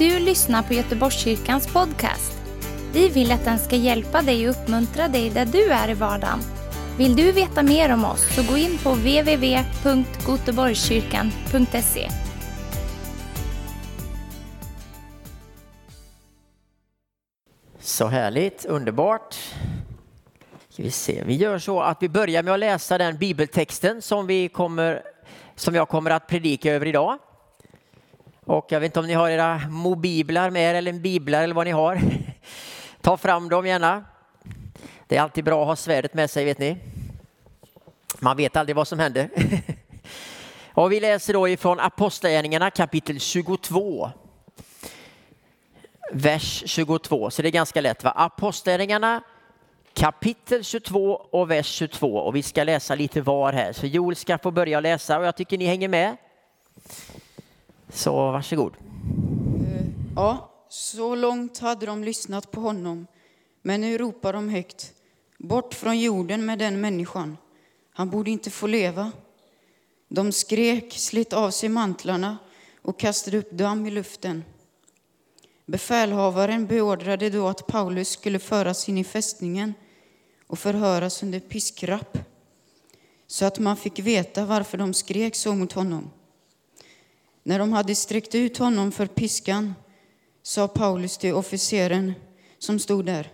du lyssnar på Göteborgskyrkans podcast. Vi vill att den ska hjälpa dig och uppmuntra dig där du är i vardagen. Vill du veta mer om oss så gå in på www.goteborgskyrkan.se. Så härligt, underbart. Ska vi, se. vi gör så att vi börjar med att läsa den bibeltexten som, vi kommer, som jag kommer att predika över idag. Och jag vet inte om ni har era mobiblar med er eller biblar eller vad ni har. Ta fram dem gärna. Det är alltid bra att ha svärdet med sig vet ni. Man vet aldrig vad som händer. Och vi läser då ifrån Apostlagärningarna kapitel 22. Vers 22, så det är ganska lätt. Va? Apostlagärningarna kapitel 22 och vers 22 och vi ska läsa lite var här. Så Joel ska få börja läsa och jag tycker ni hänger med. Så varsågod. Eh, ja, så långt hade de lyssnat på honom. Men nu ropar de högt. Bort från jorden med den människan. Han borde inte få leva. De skrek, slet av sig mantlarna och kastade upp damm i luften. Befälhavaren beordrade då att Paulus skulle föras in i fästningen och förhöras under piskrapp så att man fick veta varför de skrek så mot honom. När de hade sträckt ut honom för piskan sa Paulus till officeren som stod där.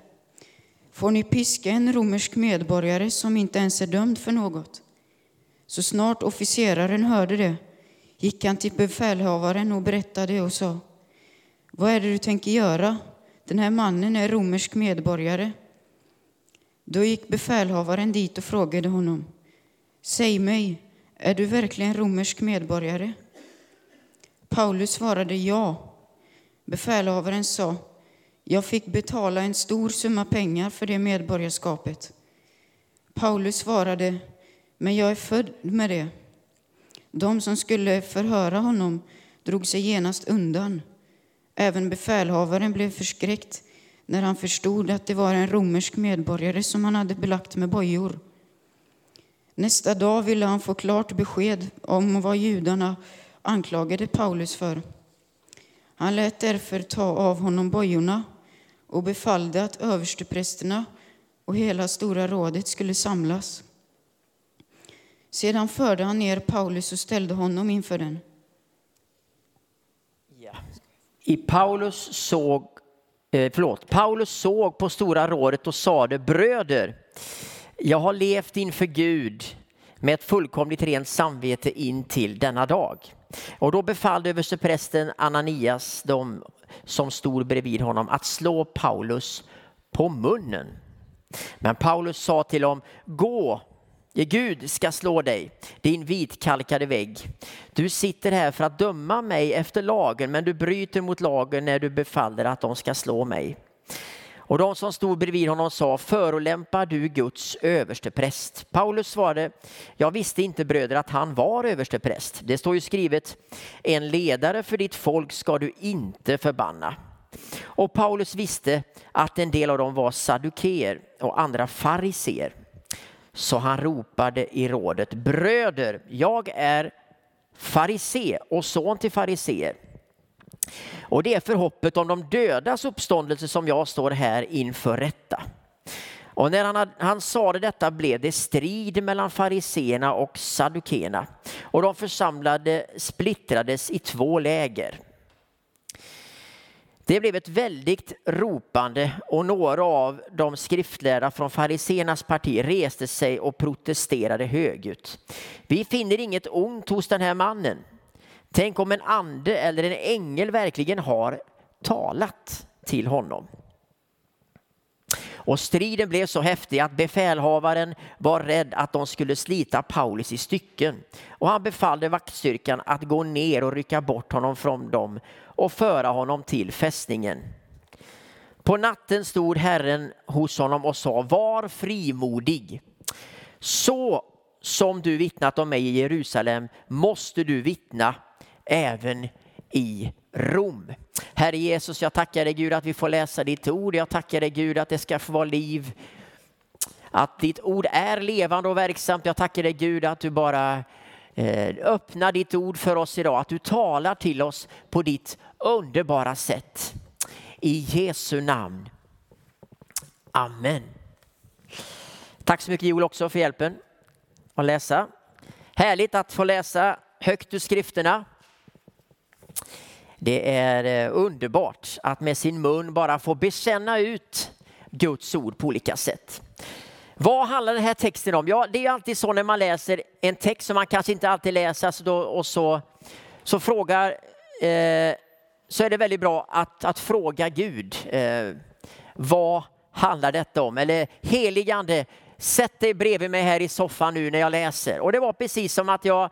Får ni piska en romersk medborgare som inte ens är dömd för något? Så snart officeraren hörde det gick han till befälhavaren och berättade och sa Vad är det du tänker göra? Den här mannen är romersk medborgare. Då gick befälhavaren dit och frågade honom Säg mig, är du verkligen romersk medborgare? Paulus svarade ja. Befälhavaren sa, jag fick betala en stor summa pengar för det medborgarskapet. Paulus svarade, men jag är född med det. De som skulle förhöra honom drog sig genast undan. Även befälhavaren blev förskräckt när han förstod att det var en romersk medborgare som han hade belagt med bojor. Nästa dag ville han få klart besked om vad judarna anklagade Paulus för. Han lät därför ta av honom bojorna och befallde att översteprästerna och hela Stora rådet skulle samlas. Sedan förde han ner Paulus och ställde honom inför den. I Paulus såg, eh, förlåt, Paulus såg på Stora rådet och sade bröder, jag har levt inför Gud med ett fullkomligt rent samvete in till denna dag. Och då befallde översteprästen Ananias dem som stod bredvid honom att slå Paulus på munnen. Men Paulus sa till dem, gå, Gud ska slå dig, din vitkalkade vägg. Du sitter här för att döma mig efter lagen, men du bryter mot lagen när du befaller att de ska slå mig. Och de som stod bredvid honom sa, förolämpar du Guds överstepräst? Paulus svarade, jag visste inte bröder att han var överstepräst. Det står ju skrivet, en ledare för ditt folk ska du inte förbanna. Och Paulus visste att en del av dem var saduker och andra fariser. Så han ropade i rådet, bröder, jag är farise och son till fariseer. Och det är för hoppet om de dödas uppståndelse som jag står här inför rätta. Och när han, han sa detta blev det strid mellan fariseerna och saddukeerna. Och de församlade splittrades i två läger. Det blev ett väldigt ropande och några av de skriftlärda från fariseernas parti reste sig och protesterade högljutt. Vi finner inget ont hos den här mannen. Tänk om en ande eller en ängel verkligen har talat till honom. Och striden blev så häftig att befälhavaren var rädd att de skulle slita Paulus i stycken. Och han befallde vaktstyrkan att gå ner och rycka bort honom från dem och föra honom till fästningen. På natten stod Herren hos honom och sa, var frimodig. Så som du vittnat om mig i Jerusalem måste du vittna även i Rom. Herre Jesus, jag tackar dig Gud att vi får läsa ditt ord. Jag tackar dig Gud att det ska få vara liv. Att ditt ord är levande och verksamt. Jag tackar dig Gud att du bara eh, öppnar ditt ord för oss idag, att du talar till oss på ditt underbara sätt. I Jesu namn. Amen. Tack så mycket Joel också för hjälpen att läsa. Härligt att få läsa högt ur skrifterna. Det är eh, underbart att med sin mun bara få bekänna ut Guds ord på olika sätt. Vad handlar den här texten om? Ja, det är alltid så när man läser en text som man kanske inte alltid läser så då, och så, så frågar eh, så är det väldigt bra att, att fråga Gud. Eh, vad handlar detta om? Eller heligande, sätt dig bredvid mig här i soffan nu när jag läser. Och det var precis som att jag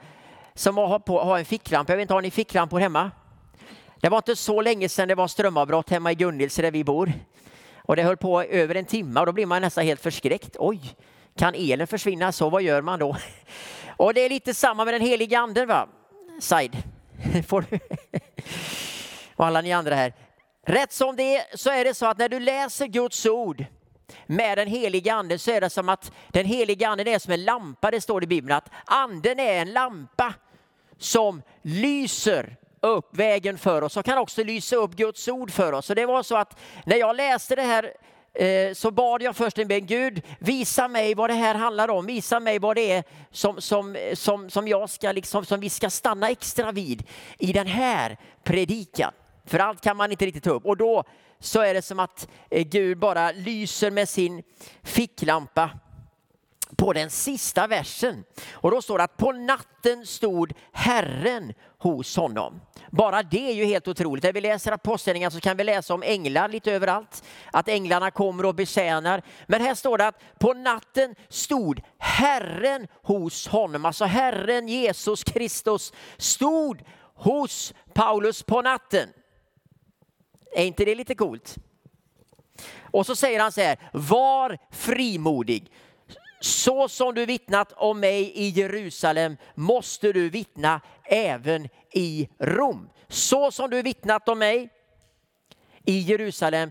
som har, på, har en ficklampa. Jag vet inte, har ni ficklampor hemma? Det var inte så länge sedan det var strömavbrott hemma i Gunnilse där vi bor. Och det höll på över en timme och då blir man nästan helt förskräckt. Oj, kan elen försvinna så? Vad gör man då? Och det är lite samma med den heliga anden va? Said. och alla ni andra här. Rätt som det är så är det så att när du läser Guds ord med den helige anden så är det som att den helige anden är som en lampa, det står i Bibeln att anden är en lampa som lyser upp vägen för oss och kan också lysa upp Guds ord för oss. Och det var så att när jag läste det här eh, så bad jag först en bön, Gud visa mig vad det här handlar om, visa mig vad det är som, som, som, som, jag ska, liksom, som vi ska stanna extra vid i den här predikan. För allt kan man inte riktigt ta upp. Och då så är det som att eh, Gud bara lyser med sin ficklampa på den sista versen. Och då står det att på natten stod Herren hos honom. Bara det är ju helt otroligt. När vi läser apostlagärningarna så kan vi läsa om änglar lite överallt. Att änglarna kommer och betjänar. Men här står det att på natten stod Herren hos honom. Alltså Herren Jesus Kristus stod hos Paulus på natten. Är inte det lite coolt? Och så säger han så här, var frimodig. Så som du vittnat om mig i Jerusalem måste du vittna även i Rom. Så som du vittnat om mig i Jerusalem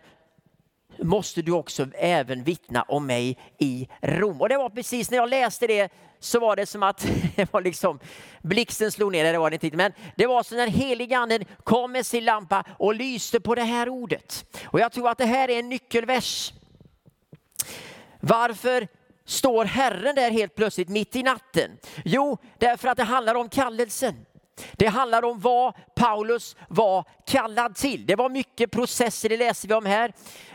måste du också även vittna om mig i Rom. Och det var precis när jag läste det så var det som att det var liksom, blixten slog ner, det var det inte, men det var så när heliganden kom med sin lampa och lyste på det här ordet. Och jag tror att det här är en nyckelvers. Varför står Herren där helt plötsligt mitt i natten? Jo, därför att det handlar om kallelsen. Det handlar om vad Paulus var kallad till. Det var mycket processer, det läser vi om här.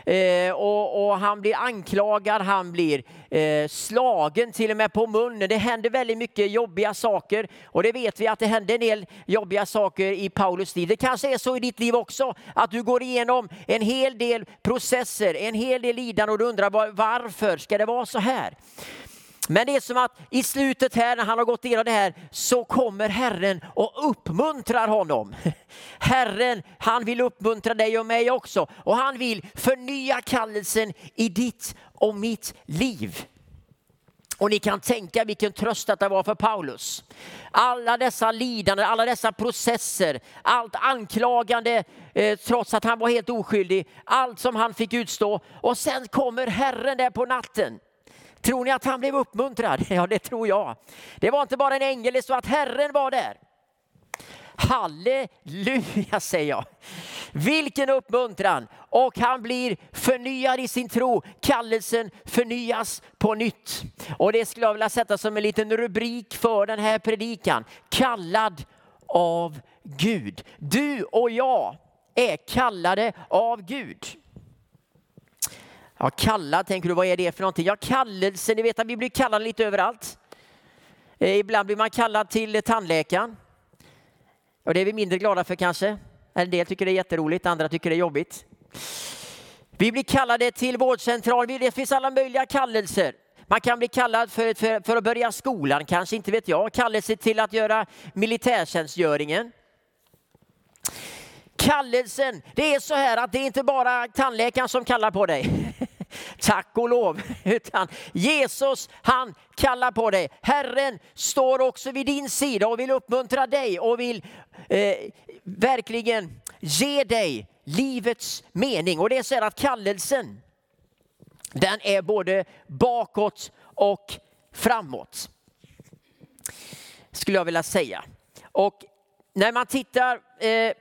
Eh, och, och, han blir anklagad, han blir eh, slagen till och med på munnen. Det händer väldigt mycket jobbiga saker och det vet vi att det händer en del jobbiga saker i Paulus liv. Det kanske är så i ditt liv också att du går igenom en hel del processer, en hel del lidande och du undrar varför ska det vara så här? Men det är som att i slutet här när han har gått igenom det här så kommer Herren och uppmuntrar honom. Herren, han vill uppmuntra dig och mig också och han vill förnya kallelsen i ditt och mitt liv. Och ni kan tänka vilken tröst detta var för Paulus. Alla dessa lidanden, alla dessa processer, allt anklagande eh, trots att han var helt oskyldig, allt som han fick utstå. Och sen kommer Herren där på natten Tror ni att han blev uppmuntrad? Ja, det tror jag. Det var inte bara en ängel, det stod att Herren var där. Halleluja säger jag. Vilken uppmuntran! Och han blir förnyad i sin tro. Kallelsen förnyas på nytt. Och det skulle jag vilja sätta som en liten rubrik för den här predikan. Kallad av Gud. Du och jag är kallade av Gud. Ja, kallad, tänker du, vad är det för någonting? Ja, kallelse, ni vet att vi blir kallade lite överallt. Eh, ibland blir man kallad till tandläkaren. Och det är vi mindre glada för kanske. En del tycker det är jätteroligt, andra tycker det är jobbigt. Vi blir kallade till vårdcentralen, det finns alla möjliga kallelser. Man kan bli kallad för, för, för att börja skolan, kanske inte vet jag. Kallelse till att göra militärtjänstgöringen. Kallelsen, det är så här att det är inte bara tandläkaren som kallar på dig. Tack och lov. Utan Jesus, han kallar på dig. Herren står också vid din sida och vill uppmuntra dig och vill eh, verkligen ge dig livets mening. Och det är så här att kallelsen, den är både bakåt och framåt. skulle jag vilja säga. Och när man tittar eh,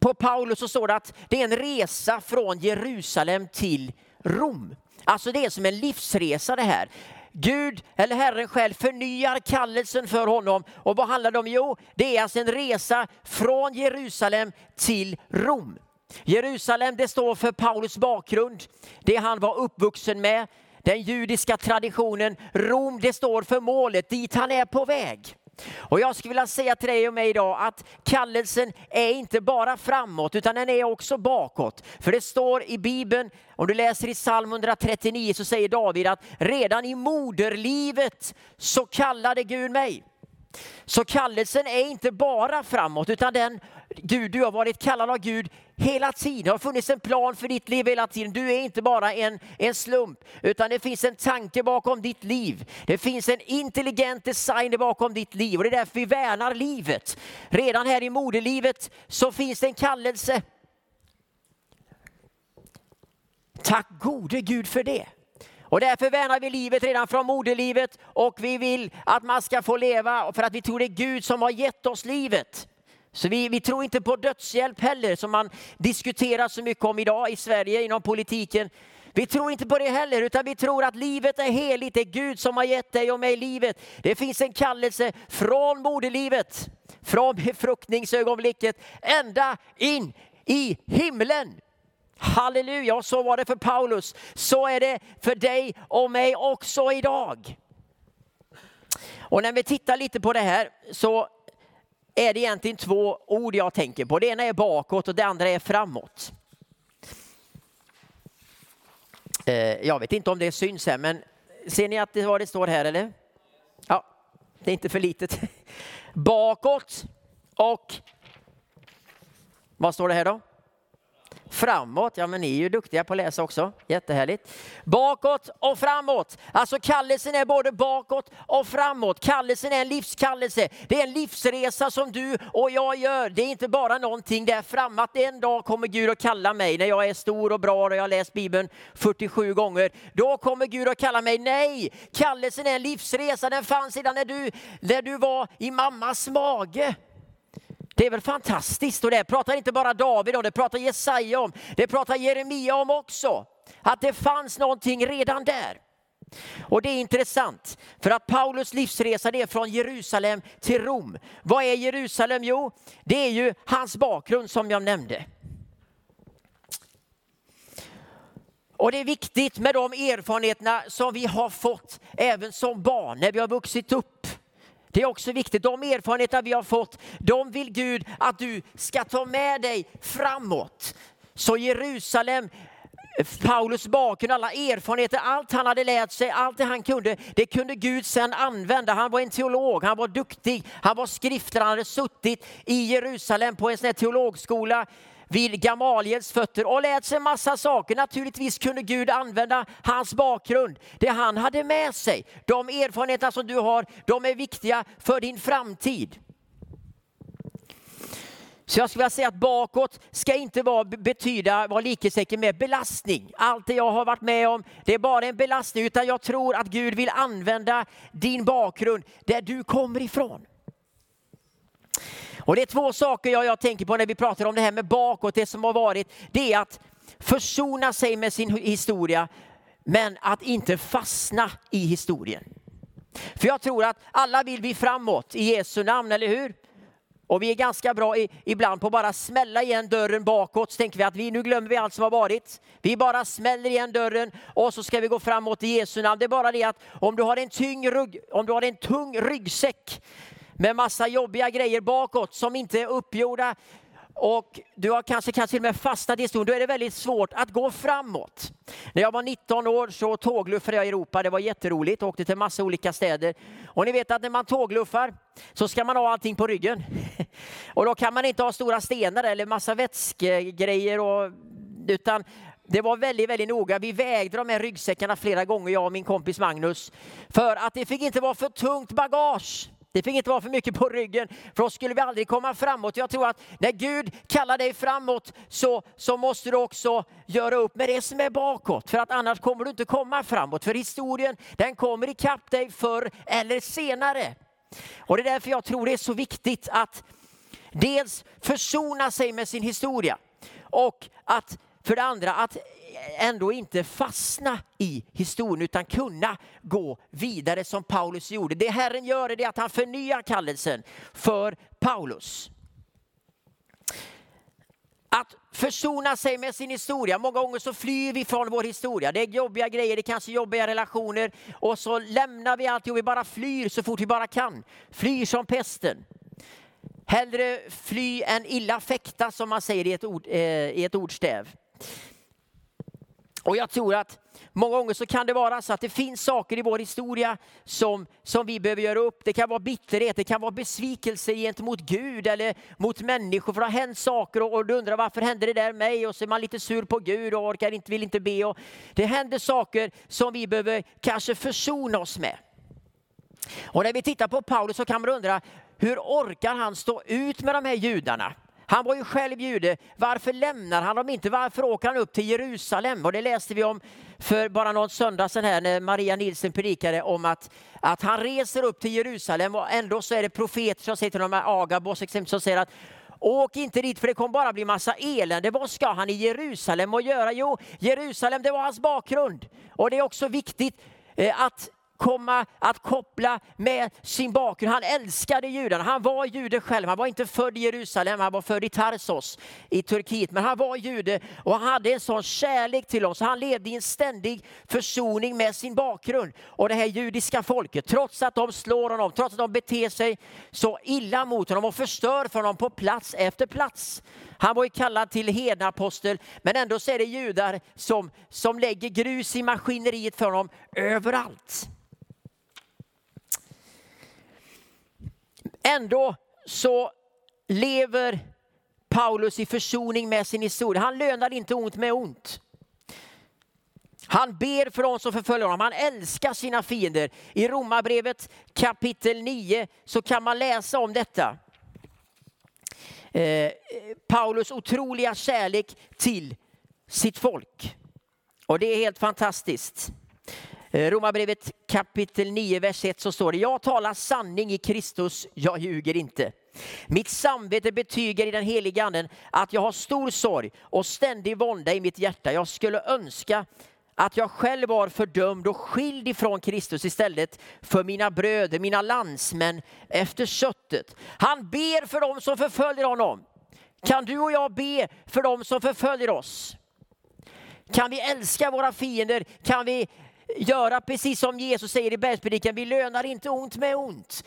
på Paulus så står det att det är en resa från Jerusalem till Rom. Alltså det är som en livsresa det här. Gud, eller Herren själv, förnyar kallelsen för honom. Och vad handlar det om? Jo, det är alltså en resa från Jerusalem till Rom. Jerusalem, det står för Paulus bakgrund, det han var uppvuxen med, den judiska traditionen. Rom, det står för målet, dit han är på väg. Och jag skulle vilja säga till dig och mig idag att kallelsen är inte bara framåt utan den är också bakåt. För det står i Bibeln, om du läser i psalm 139 så säger David att redan i moderlivet så kallade Gud mig. Så kallelsen är inte bara framåt utan den, Gud, du har varit kallad av Gud hela tiden. Det har funnits en plan för ditt liv hela tiden. Du är inte bara en, en slump utan det finns en tanke bakom ditt liv. Det finns en intelligent design bakom ditt liv och det är därför vi värnar livet. Redan här i moderlivet så finns det en kallelse. Tack gode Gud för det. Och därför värnar vi livet redan från moderlivet och vi vill att man ska få leva för att vi tror det är Gud som har gett oss livet. Så vi, vi tror inte på dödshjälp heller som man diskuterar så mycket om idag i Sverige inom politiken. Vi tror inte på det heller, utan vi tror att livet är heligt. Det är Gud som har gett dig och mig livet. Det finns en kallelse från moderlivet, från befruktningsögonblicket, ända in i himlen. Halleluja, så var det för Paulus. Så är det för dig och mig också idag. Och när vi tittar lite på det här så är det egentligen två ord jag tänker på. Det ena är bakåt och det andra är framåt. Eh, jag vet inte om det syns här, men ser ni att det, vad det står här eller? Ja, det är inte för litet. Bakåt och vad står det här då? Framåt, ja men ni är ju duktiga på att läsa också. Jättehärligt. Bakåt och framåt. Alltså kallelsen är både bakåt och framåt. Kallelsen är en livskallelse. Det är en livsresa som du och jag gör. Det är inte bara någonting där framme att en dag kommer Gud att kalla mig när jag är stor och bra och jag har läst Bibeln 47 gånger. Då kommer Gud att kalla mig. Nej, kallelsen är en livsresa. Den fanns redan när du, när du var i mammas mage. Det är väl fantastiskt och det pratar inte bara David om, det pratar Jesaja om, det pratar Jeremia om också. Att det fanns någonting redan där. Och det är intressant, för att Paulus livsresa det är från Jerusalem till Rom. Vad är Jerusalem? Jo, det är ju hans bakgrund som jag nämnde. Och det är viktigt med de erfarenheterna som vi har fått även som barn när vi har vuxit upp. Det är också viktigt, de erfarenheter vi har fått, de vill Gud att du ska ta med dig framåt. Så Jerusalem, Paulus bakgrund, alla erfarenheter, allt han hade lärt sig, allt det han kunde, det kunde Gud sen använda. Han var en teolog, han var duktig, han var skrifter, han hade suttit i Jerusalem på en sån här teologskola vid Gamaliels fötter och lärt sig massa saker. Naturligtvis kunde Gud använda hans bakgrund, det han hade med sig. De erfarenheter som du har, de är viktiga för din framtid. Så jag skulle vilja säga att bakåt ska inte vara, betyda vara likhetstecken med belastning. Allt det jag har varit med om, det är bara en belastning. Utan jag tror att Gud vill använda din bakgrund där du kommer ifrån. Och det är två saker jag, jag tänker på när vi pratar om det här med bakåt, det som har varit. Det är att försona sig med sin historia, men att inte fastna i historien. För jag tror att alla vill vi framåt i Jesu namn, eller hur? Och vi är ganska bra i, ibland på att bara smälla igen dörren bakåt. Så tänker vi att vi, nu glömmer vi allt som har varit. Vi bara smäller igen dörren och så ska vi gå framåt i Jesu namn. Det är bara det att om du har en, tyng rygg, om du har en tung ryggsäck med massa jobbiga grejer bakåt som inte är uppgjorda och du har kanske, kanske till och med fastnat i historien, då är det väldigt svårt att gå framåt. När jag var 19 år så tågluffade jag i Europa, det var jätteroligt, åkte till massa olika städer. Och ni vet att när man tågluffar så ska man ha allting på ryggen. Och då kan man inte ha stora stenar eller massa vätskegrejer, och, utan det var väldigt, väldigt noga. Vi vägde de här ryggsäckarna flera gånger, jag och min kompis Magnus, för att det fick inte vara för tungt bagage. Det fick inte vara för mycket på ryggen, för då skulle vi aldrig komma framåt. Jag tror att när Gud kallar dig framåt så, så måste du också göra upp med det som är bakåt, för att annars kommer du inte komma framåt. För historien, den kommer ikapp dig förr eller senare. Och det är därför jag tror det är så viktigt att dels försona sig med sin historia och att för det andra att ändå inte fastna i historien utan kunna gå vidare som Paulus gjorde. Det Herren gör är att han förnyar kallelsen för Paulus. Att försona sig med sin historia. Många gånger så flyr vi från vår historia. Det är jobbiga grejer, det är kanske jobbiga relationer och så lämnar vi allt och vi bara flyr så fort vi bara kan. Flyr som pesten. Hellre fly än illa fäkta som man säger i ett, ord, eh, i ett ordstäv. Och jag tror att många gånger så kan det vara så att det finns saker i vår historia som, som vi behöver göra upp. Det kan vara bitterhet, det kan vara besvikelse gentemot Gud eller mot människor. För det har hänt saker och, och du undrar varför hände det där mig? Och så är man lite sur på Gud och orkar inte, vill inte be. Och det händer saker som vi behöver kanske försona oss med. Och när vi tittar på Paulus så kan man undra, hur orkar han stå ut med de här judarna? Han var ju själv jude. Varför lämnar han dem inte? Varför åker han upp till Jerusalem? Och det läste vi om för bara någon söndag sedan här när Maria Nilsen predikade om att, att han reser upp till Jerusalem och ändå så är det profeter som säger till honom, Agabos exempel, som säger att Åk inte dit för det kommer bara bli massa elände. Vad ska han i Jerusalem och göra? Jo, Jerusalem det var hans bakgrund. Och det är också viktigt eh, att komma att koppla med sin bakgrund. Han älskade judarna. Han var jude själv. Han var inte född i Jerusalem, han var född i Tarsos i Turkiet. Men han var jude och han hade en sån kärlek till dem så han levde i en ständig försoning med sin bakgrund. Och det här judiska folket, trots att de slår honom, trots att de beter sig så illa mot honom och förstör för honom på plats efter plats. Han var ju kallad till hednapostel, men ändå så är det judar som, som lägger grus i maskineriet för honom överallt. Ändå så lever Paulus i försoning med sin historia. Han lönar inte ont med ont. Han ber för dem som förföljer honom. Han älskar sina fiender. I Romarbrevet kapitel 9 så kan man läsa om detta. Eh, Paulus otroliga kärlek till sitt folk. Och det är helt fantastiskt. Eh, Romarbrevet kapitel 9, vers 1 så står det, jag talar sanning i Kristus, jag ljuger inte. Mitt samvete betygar i den heliga anden att jag har stor sorg och ständig vånda i mitt hjärta. Jag skulle önska att jag själv var fördömd och skild ifrån Kristus istället för mina bröder, mina landsmän efter köttet. Han ber för dem som förföljer honom. Kan du och jag be för dem som förföljer oss? Kan vi älska våra fiender? Kan vi göra precis som Jesus säger i bergspredikan, vi lönar inte ont med ont.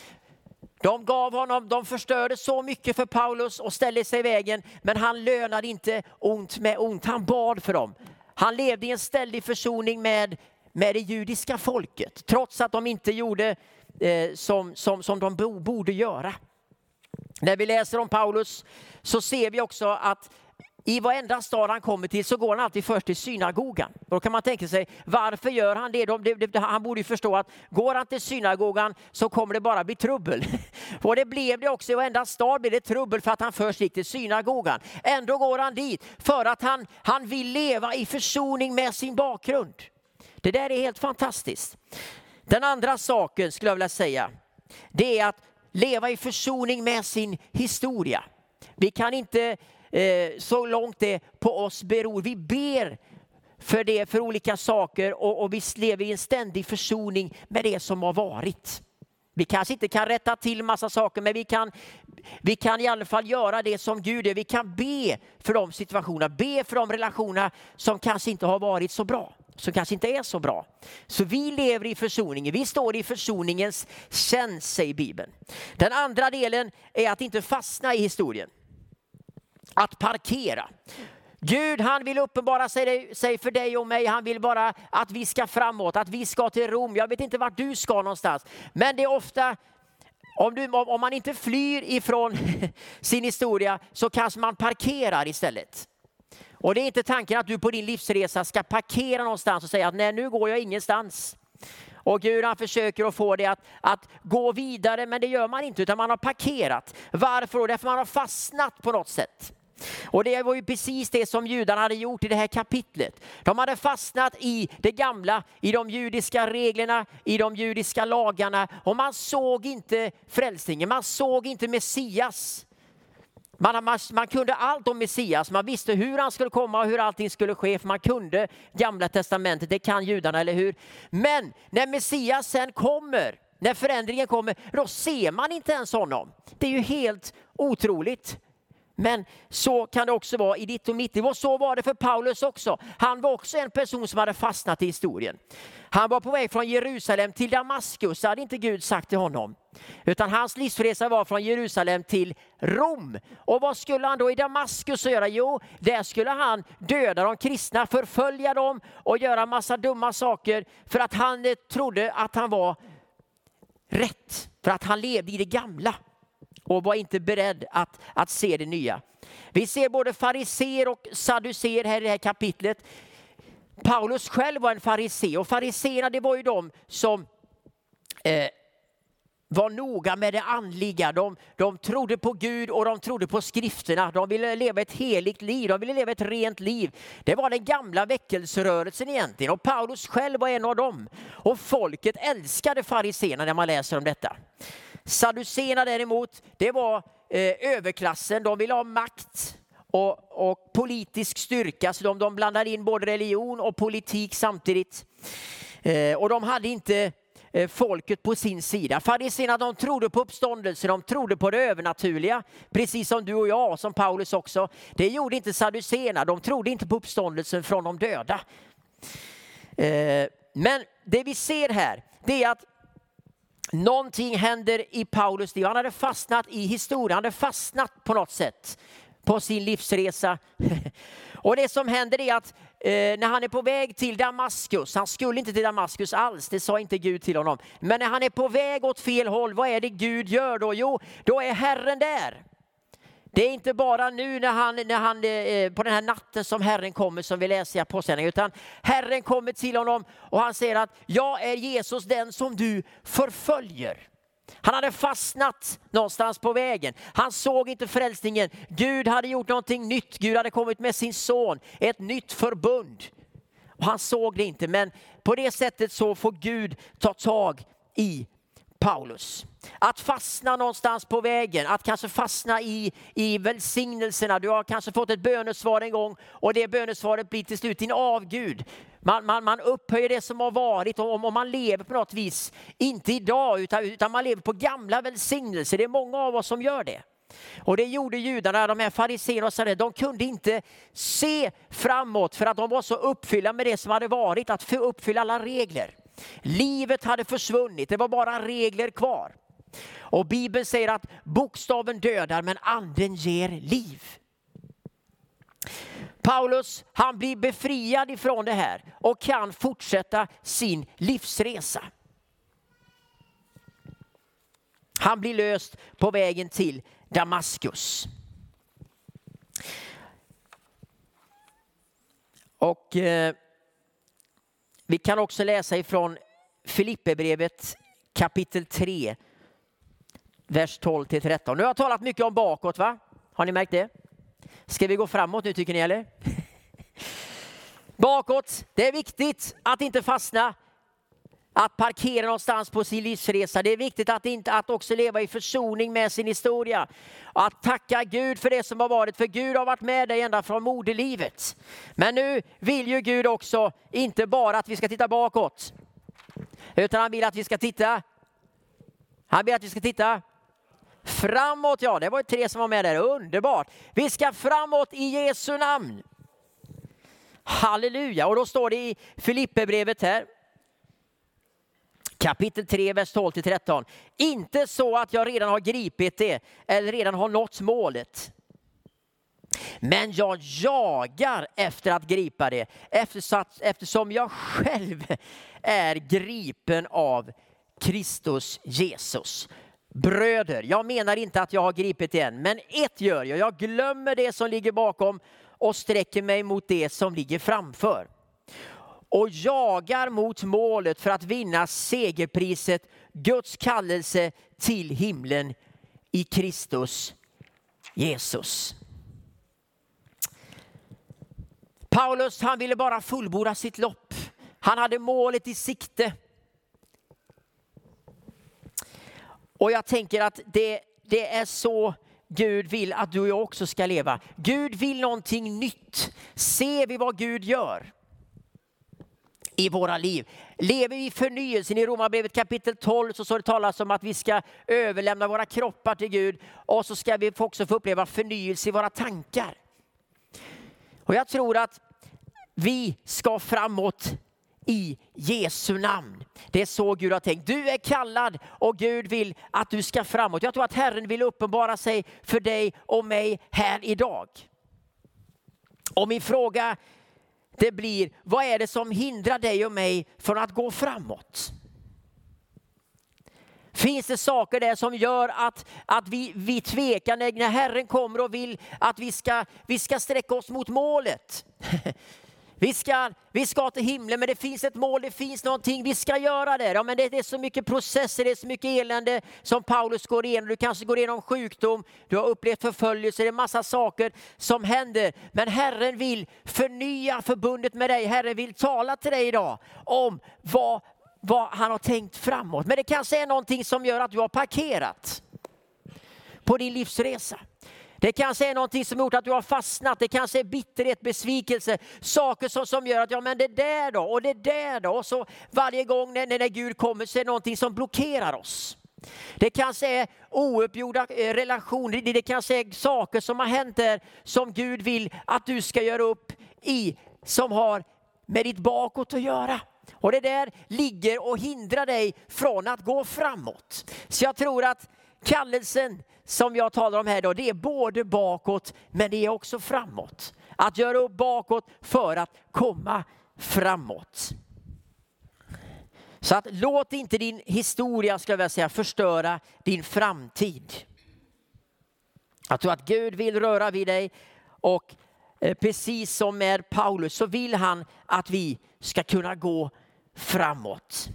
De gav honom, de förstörde så mycket för Paulus och ställde sig i vägen, men han lönade inte ont med ont. Han bad för dem. Han levde i en ständig försoning med, med det judiska folket, trots att de inte gjorde eh, som, som, som de borde göra. När vi läser om Paulus så ser vi också att i varenda stad han kommer till så går han alltid först till synagogan. Då kan man tänka sig, varför gör han det? Han borde ju förstå att går han till synagogan så kommer det bara bli trubbel. Och det blev det också, i varenda stad blev det trubbel för att han först gick till synagogan. Ändå går han dit för att han, han vill leva i försoning med sin bakgrund. Det där är helt fantastiskt. Den andra saken skulle jag vilja säga, det är att leva i försoning med sin historia. Vi kan inte Eh, så långt det på oss beror. Vi ber för det, för olika saker och, och vi lever i en ständig försoning med det som har varit. Vi kanske inte kan rätta till massa saker, men vi kan, vi kan i alla fall göra det som Gud är. Vi kan be för de situationerna, be för de relationer som kanske inte har varit så bra, som kanske inte är så bra. Så vi lever i försoningen, vi står i försoningens tjänst, säger Bibeln. Den andra delen är att inte fastna i historien att parkera. Gud han vill uppenbara sig för dig och mig. Han vill bara att vi ska framåt, att vi ska till Rom. Jag vet inte vart du ska någonstans. Men det är ofta, om, du, om man inte flyr ifrån sin historia så kanske man parkerar istället. Och det är inte tanken att du på din livsresa ska parkera någonstans och säga att nej nu går jag ingenstans. Och Gud han försöker att få dig att, att gå vidare men det gör man inte utan man har parkerat. Varför? då? Därför man har fastnat på något sätt. Och det var ju precis det som judarna hade gjort i det här kapitlet. De hade fastnat i det gamla, i de judiska reglerna, i de judiska lagarna och man såg inte frälsningen, man såg inte Messias. Man, man, man, kunde allt om Messias, man visste hur han skulle komma och hur allting skulle ske, för man kunde gamla testamentet, det kan judarna, eller hur? Men när Messias sen kommer, när förändringen kommer, då ser man inte ens honom. Det är ju helt otroligt. Men så kan det också vara i ditt och mitt liv. Och så var det för Paulus också. Han var också en person som hade fastnat i historien. Han var på väg från Jerusalem till Damaskus, det hade inte Gud sagt till honom. Utan hans livsresa var från Jerusalem till Rom. Och vad skulle han då i Damaskus göra? Jo, där skulle han döda de kristna, förfölja dem och göra massa dumma saker för att han eh, trodde att han var rätt. För att han levde i det gamla och var inte beredd att, att se det nya. Vi ser både fariser och saduser här i det här kapitlet. Paulus själv var en farisé och fariséerna det var ju de som eh, var noga med det andliga. De, de trodde på Gud och de trodde på skrifterna. De ville leva ett heligt liv, de ville leva ett rent liv. Det var den gamla väckelserörelsen egentligen och Paulus själv var en av dem. Och folket älskade fariséerna när man läser om detta. Sadduceerna däremot, det var eh, överklassen. De ville ha makt och, och politisk styrka, så de, de blandade in både religion och politik samtidigt. Eh, och de hade inte eh, folket på sin sida. Fariséerna de trodde på uppståndelse, de trodde på det övernaturliga, precis som du och jag, som Paulus också. Det gjorde inte saduséerna, de trodde inte på uppståndelsen från de döda. Men det vi ser här, det är att Någonting händer i Paulus liv. Han hade fastnat i historien, han hade fastnat på något sätt på sin livsresa. Och det som händer är att eh, när han är på väg till Damaskus, han skulle inte till Damaskus alls, det sa inte Gud till honom. Men när han är på väg åt fel håll, vad är det Gud gör då? Jo, då är Herren där. Det är inte bara nu när han, när han, eh, eh, på den här natten som Herren kommer som vi läser i Apostlagärningarna, utan Herren kommer till honom och han säger att jag är Jesus den som du förföljer. Han hade fastnat någonstans på vägen. Han såg inte frälsningen. Gud hade gjort någonting nytt. Gud hade kommit med sin son, ett nytt förbund. Och han såg det inte, men på det sättet så får Gud ta tag i Paulus. Att fastna någonstans på vägen, att kanske fastna i, i välsignelserna. Du har kanske fått ett bönesvar en gång och det bönesvaret blir till slut din avgud. Man, man, man upphöjer det som har varit och, och man lever på något vis, inte idag utan, utan man lever på gamla välsignelser. Det är många av oss som gör det. Och det gjorde judarna, de här fariséerna, de kunde inte se framåt för att de var så uppfyllda med det som hade varit, att uppfylla alla regler. Livet hade försvunnit, det var bara regler kvar. Och Bibeln säger att bokstaven dödar men anden ger liv. Paulus han blir befriad ifrån det här och kan fortsätta sin livsresa. Han blir löst på vägen till Damaskus. Och eh, vi kan också läsa ifrån Filipperbrevet kapitel 3, vers 12 till 13. Nu har jag talat mycket om bakåt, va? Har ni märkt det? Ska vi gå framåt nu tycker ni eller? Bakåt, det är viktigt att inte fastna att parkera någonstans på sin livsresa. Det är viktigt att, inte, att också leva i försoning med sin historia. Att tacka Gud för det som har varit, för Gud har varit med dig ända från moderlivet. Men nu vill ju Gud också inte bara att vi ska titta bakåt, utan han vill att vi ska titta. Han vill att vi ska titta framåt. Ja, det var tre som var med där. Underbart. Vi ska framåt i Jesu namn. Halleluja. Och då står det i Filipperbrevet här kapitel 3, vers 12 till 13. Inte så att jag redan har gripit det eller redan har nått målet. Men jag jagar efter att gripa det eftersom jag själv är gripen av Kristus Jesus. Bröder, jag menar inte att jag har gripit det än, men ett gör jag. Jag glömmer det som ligger bakom och sträcker mig mot det som ligger framför och jagar mot målet för att vinna segerpriset, Guds kallelse till himlen i Kristus Jesus. Paulus han ville bara fullborda sitt lopp. Han hade målet i sikte. Och jag tänker att det, det är så Gud vill att du och jag också ska leva. Gud vill någonting nytt. Ser vi vad Gud gör i våra liv? Lever vi i förnyelsen? I Romarbrevet kapitel 12 så står det talas om att vi ska överlämna våra kroppar till Gud och så ska vi också få uppleva förnyelse i våra tankar. Och jag tror att vi ska framåt i Jesu namn. Det är så Gud har tänkt. Du är kallad och Gud vill att du ska framåt. Jag tror att Herren vill uppenbara sig för dig och mig här idag. Och min fråga det blir, vad är det som hindrar dig och mig från att gå framåt? Finns det saker där som gör att, att vi, vi tvekar när Herren kommer och vill att vi ska, vi ska sträcka oss mot målet? Vi ska, vi ska till himlen, men det finns ett mål, det finns någonting, vi ska göra det. Ja, men det, det är så mycket processer, det är så mycket elände som Paulus går igenom. Du kanske går igenom sjukdom, du har upplevt förföljelse, det är massa saker som händer. Men Herren vill förnya förbundet med dig. Herren vill tala till dig idag om vad, vad han har tänkt framåt. Men det kanske är någonting som gör att du har parkerat på din livsresa. Det kanske är någonting som gjort att du har fastnat. Det kanske är bitterhet, besvikelse, saker som, som gör att ja men det där då och det där då. Och så varje gång när, när Gud kommer så är det någonting som blockerar oss. Det kanske är ouppgjorda eh, relationer, det kanske är saker som har hänt där som Gud vill att du ska göra upp i, som har med ditt bakåt att göra. Och det där ligger och hindrar dig från att gå framåt. Så jag tror att kallelsen som jag talar om här idag det är både bakåt men det är också framåt. Att göra upp bakåt för att komma framåt. Så att låt inte din historia, ska jag säga, förstöra din framtid. Jag tror att Gud vill röra vid dig och eh, precis som med Paulus så vill han att vi ska kunna gå framåt.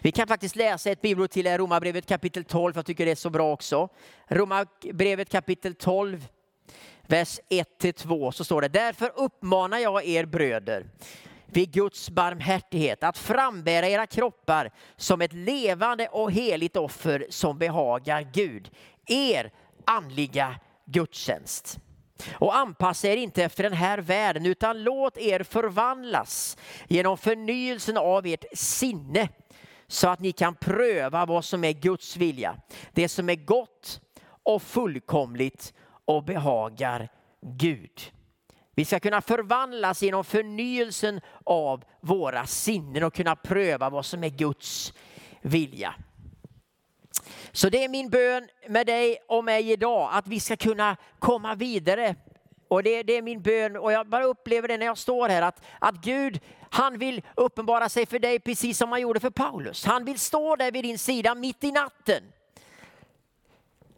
Vi kan faktiskt läsa ett bibelord till Romarbrevet kapitel 12, jag tycker det är så bra också. Romarbrevet kapitel 12, vers 1-2 så står det, därför uppmanar jag er bröder vid Guds barmhärtighet att frambära era kroppar som ett levande och heligt offer som behagar Gud. Er andliga gudstjänst. Och anpassa er inte efter den här världen utan låt er förvandlas genom förnyelsen av ert sinne så att ni kan pröva vad som är Guds vilja. Det som är gott och fullkomligt och behagar Gud. Vi ska kunna förvandlas genom förnyelsen av våra sinnen och kunna pröva vad som är Guds vilja. Så det är min bön med dig och mig idag, att vi ska kunna komma vidare. Och det, det är min bön och jag bara upplever det när jag står här, att, att Gud han vill uppenbara sig för dig precis som han gjorde för Paulus. Han vill stå där vid din sida mitt i natten.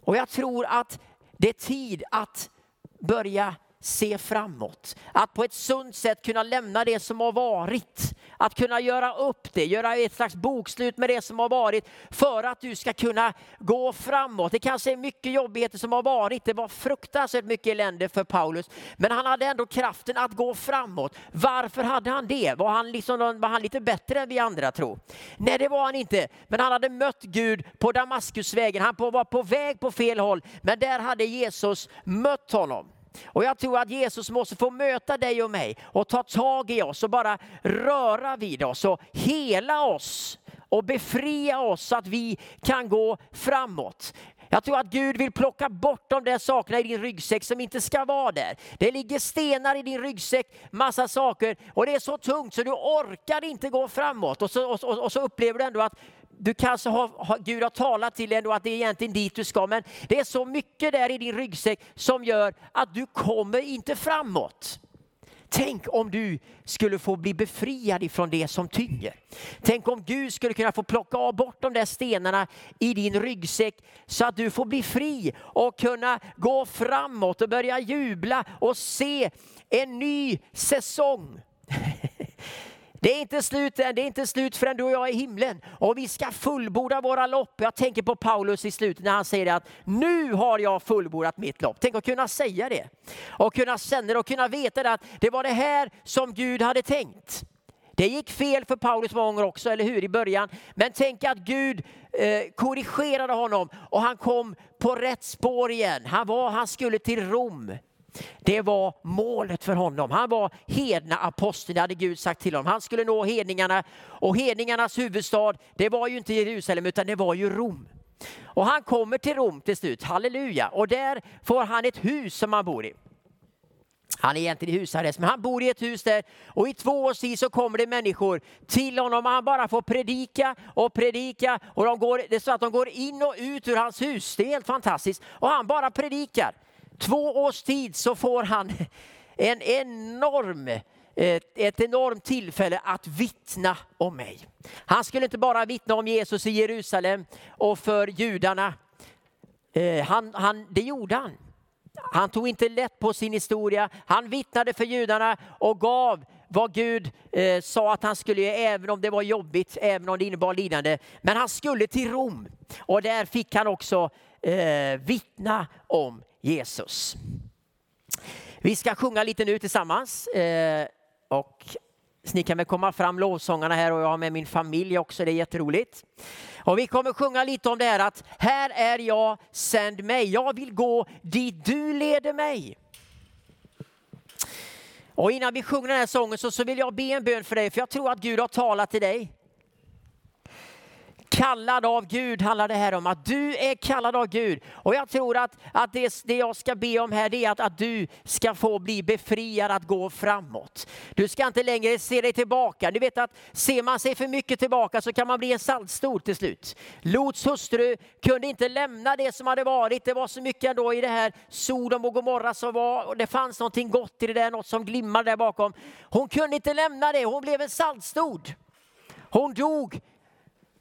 Och jag tror att det är tid att börja se framåt. Att på ett sunt sätt kunna lämna det som har varit. Att kunna göra upp det, göra ett slags bokslut med det som har varit för att du ska kunna gå framåt. Det kanske är mycket jobbigheter som har varit. Det var fruktansvärt mycket elände för Paulus. Men han hade ändå kraften att gå framåt. Varför hade han det? Var han, liksom, var han lite bättre än vi andra tror? Nej, det var han inte. Men han hade mött Gud på Damaskusvägen. Han var på väg på fel håll. Men där hade Jesus mött honom. Och jag tror att Jesus måste få möta dig och mig och ta tag i oss och bara röra vid oss och hela oss och befria oss så att vi kan gå framåt. Jag tror att Gud vill plocka bort de där sakerna i din ryggsäck som inte ska vara där. Det ligger stenar i din ryggsäck, massa saker och det är så tungt så du orkar inte gå framåt. Och så, och, och så upplever du ändå att du kanske har, Gud har talat till dig ändå att det är egentligen dit du ska, men det är så mycket där i din ryggsäck som gör att du kommer inte framåt. Tänk om du skulle få bli befriad ifrån det som tynger. Tänk om Gud skulle kunna få plocka av bort de där stenarna i din ryggsäck så att du får bli fri och kunna gå framåt och börja jubla och se en ny säsong. Det är inte slut än, det är inte slut förrän du och jag är i himlen. Och vi ska fullborda våra lopp. Jag tänker på Paulus i slutet när han säger att nu har jag fullbordat mitt lopp. Tänk att kunna säga det. Och kunna känna det och kunna veta att det var det här som Gud hade tänkt. Det gick fel för Paulus många gånger också, eller hur, i början. Men tänk att Gud eh, korrigerade honom och han kom på rätt spår igen. Han, var, han skulle till Rom. Det var målet för honom. Han var hedna apostel, det hade Gud sagt till honom. Han skulle nå hedningarna och hedningarnas huvudstad, det var ju inte Jerusalem utan det var ju Rom. Och han kommer till Rom till slut, halleluja. Och där får han ett hus som han bor i. Han är egentligen i husarrest, men han bor i ett hus där och i två års tid så kommer det människor till honom och han bara får predika och predika och de går, det är så att de går in och ut ur hans hus. Det är helt fantastiskt och han bara predikar. Två års tid så får han en enorm eh, ett enormt tillfälle att vittna om mig. Han skulle inte bara vittna om Jesus i Jerusalem och för judarna. Eh, han, han, det gjorde han. Han tog inte lätt på sin historia. Han vittnade för judarna och gav vad Gud eh, sa att han skulle göra, även om det var jobbigt, även om det innebar lidande. Men han skulle till Rom och där fick han också eh, vittna om Jesus. Vi ska sjunga lite nu tillsammans. Eh, och ni kan väl komma fram lovsångarna här och jag har med min familj också, det är jätteroligt. Och vi kommer sjunga lite om det här att här är jag, sänd mig. Jag vill gå dit du leder mig. Och innan vi sjunger den här sången så, så vill jag be en bön för dig, för jag tror att Gud har talat till dig. Kallad av Gud handlar det här om, att du är kallad av Gud. Och jag tror att, att det, det jag ska be om här är att, att du ska få bli befriad att gå framåt. Du ska inte längre se dig tillbaka. Du vet att ser man sig för mycket tillbaka så kan man bli en saltstol till slut. Lots hustru kunde inte lämna det som hade varit. Det var så mycket ändå i det här Sodom och Gomorra som var, och det fanns någonting gott i det där, något som glimmade där bakom. Hon kunde inte lämna det, hon blev en saltstol. Hon dog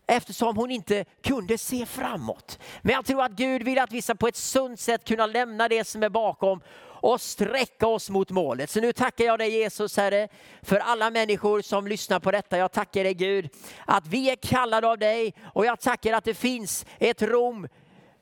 eftersom hon inte kunde se framåt. Men jag tror att Gud vill att vi ska på ett sunt sätt kunna lämna det som är bakom och sträcka oss mot målet. Så nu tackar jag dig Jesus Herre för alla människor som lyssnar på detta. Jag tackar dig Gud att vi är kallade av dig och jag tackar att det finns ett Rom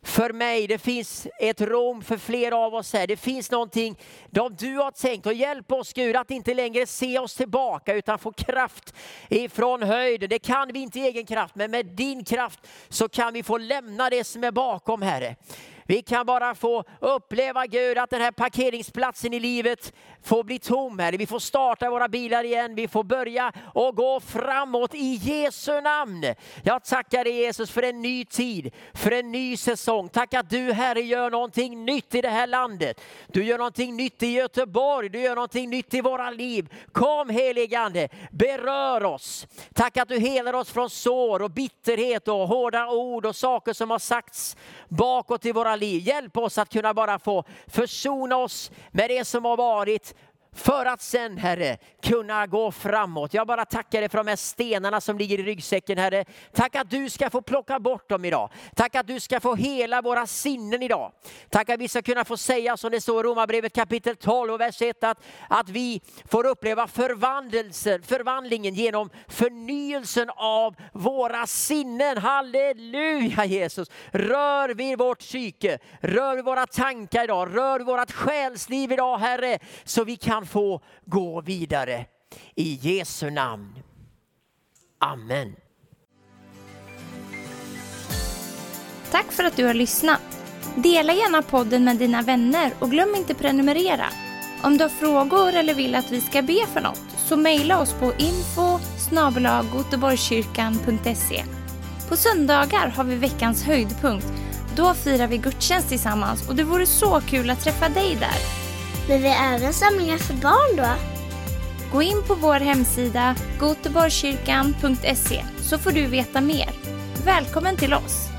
för mig. Det finns ett Rom för flera av oss här. Det finns någonting som du har tänkt och hjälp oss Gud att inte längre se oss tillbaka utan få kraft ifrån höjden. Det kan vi inte i egen kraft men med din kraft så kan vi få lämna det som är bakom Herre. Vi kan bara få uppleva Gud att den här parkeringsplatsen i livet får bli tom. Herre. Vi får starta våra bilar igen, vi får börja och gå framåt i Jesu namn. Jag tackar dig Jesus för en ny tid, för en ny säsong. Tack att du Herre gör någonting nytt i det här landet. Du gör någonting nytt i Göteborg, du gör någonting nytt i våra liv. Kom heligande, berör oss. Tack att du helar oss från sår och bitterhet och hårda ord och saker som har sagts bakåt i våra liv. Hjälp oss att kunna bara få försona oss med det som har varit för att sen, Herre, kunna gå framåt. Jag bara tackar dig för de här stenarna som ligger i ryggsäcken, Herre. Tack att du ska få plocka bort dem idag. Tack att du ska få hela våra sinnen idag. Tack att vi ska kunna få säga som det står i Romarbrevet kapitel 12 och vers 1 att, att vi får uppleva förvandlingen genom förnyelsen av våra sinnen. Halleluja Jesus! Rör vid vårt psyke, rör vid våra tankar idag, rör vid vårt själsliv idag Herre, så vi kan få gå vidare. I Jesu namn. Amen. Tack för att du har lyssnat. Dela gärna podden med dina vänner och glöm inte prenumerera. Om du har frågor eller vill att vi ska be för något så mejla oss på info På söndagar har vi veckans höjdpunkt. Då firar vi gudstjänst tillsammans och det vore så kul att träffa dig där. Men vi har även samlingar för barn då? Gå in på vår hemsida goteborgskyrkan.se så får du veta mer. Välkommen till oss!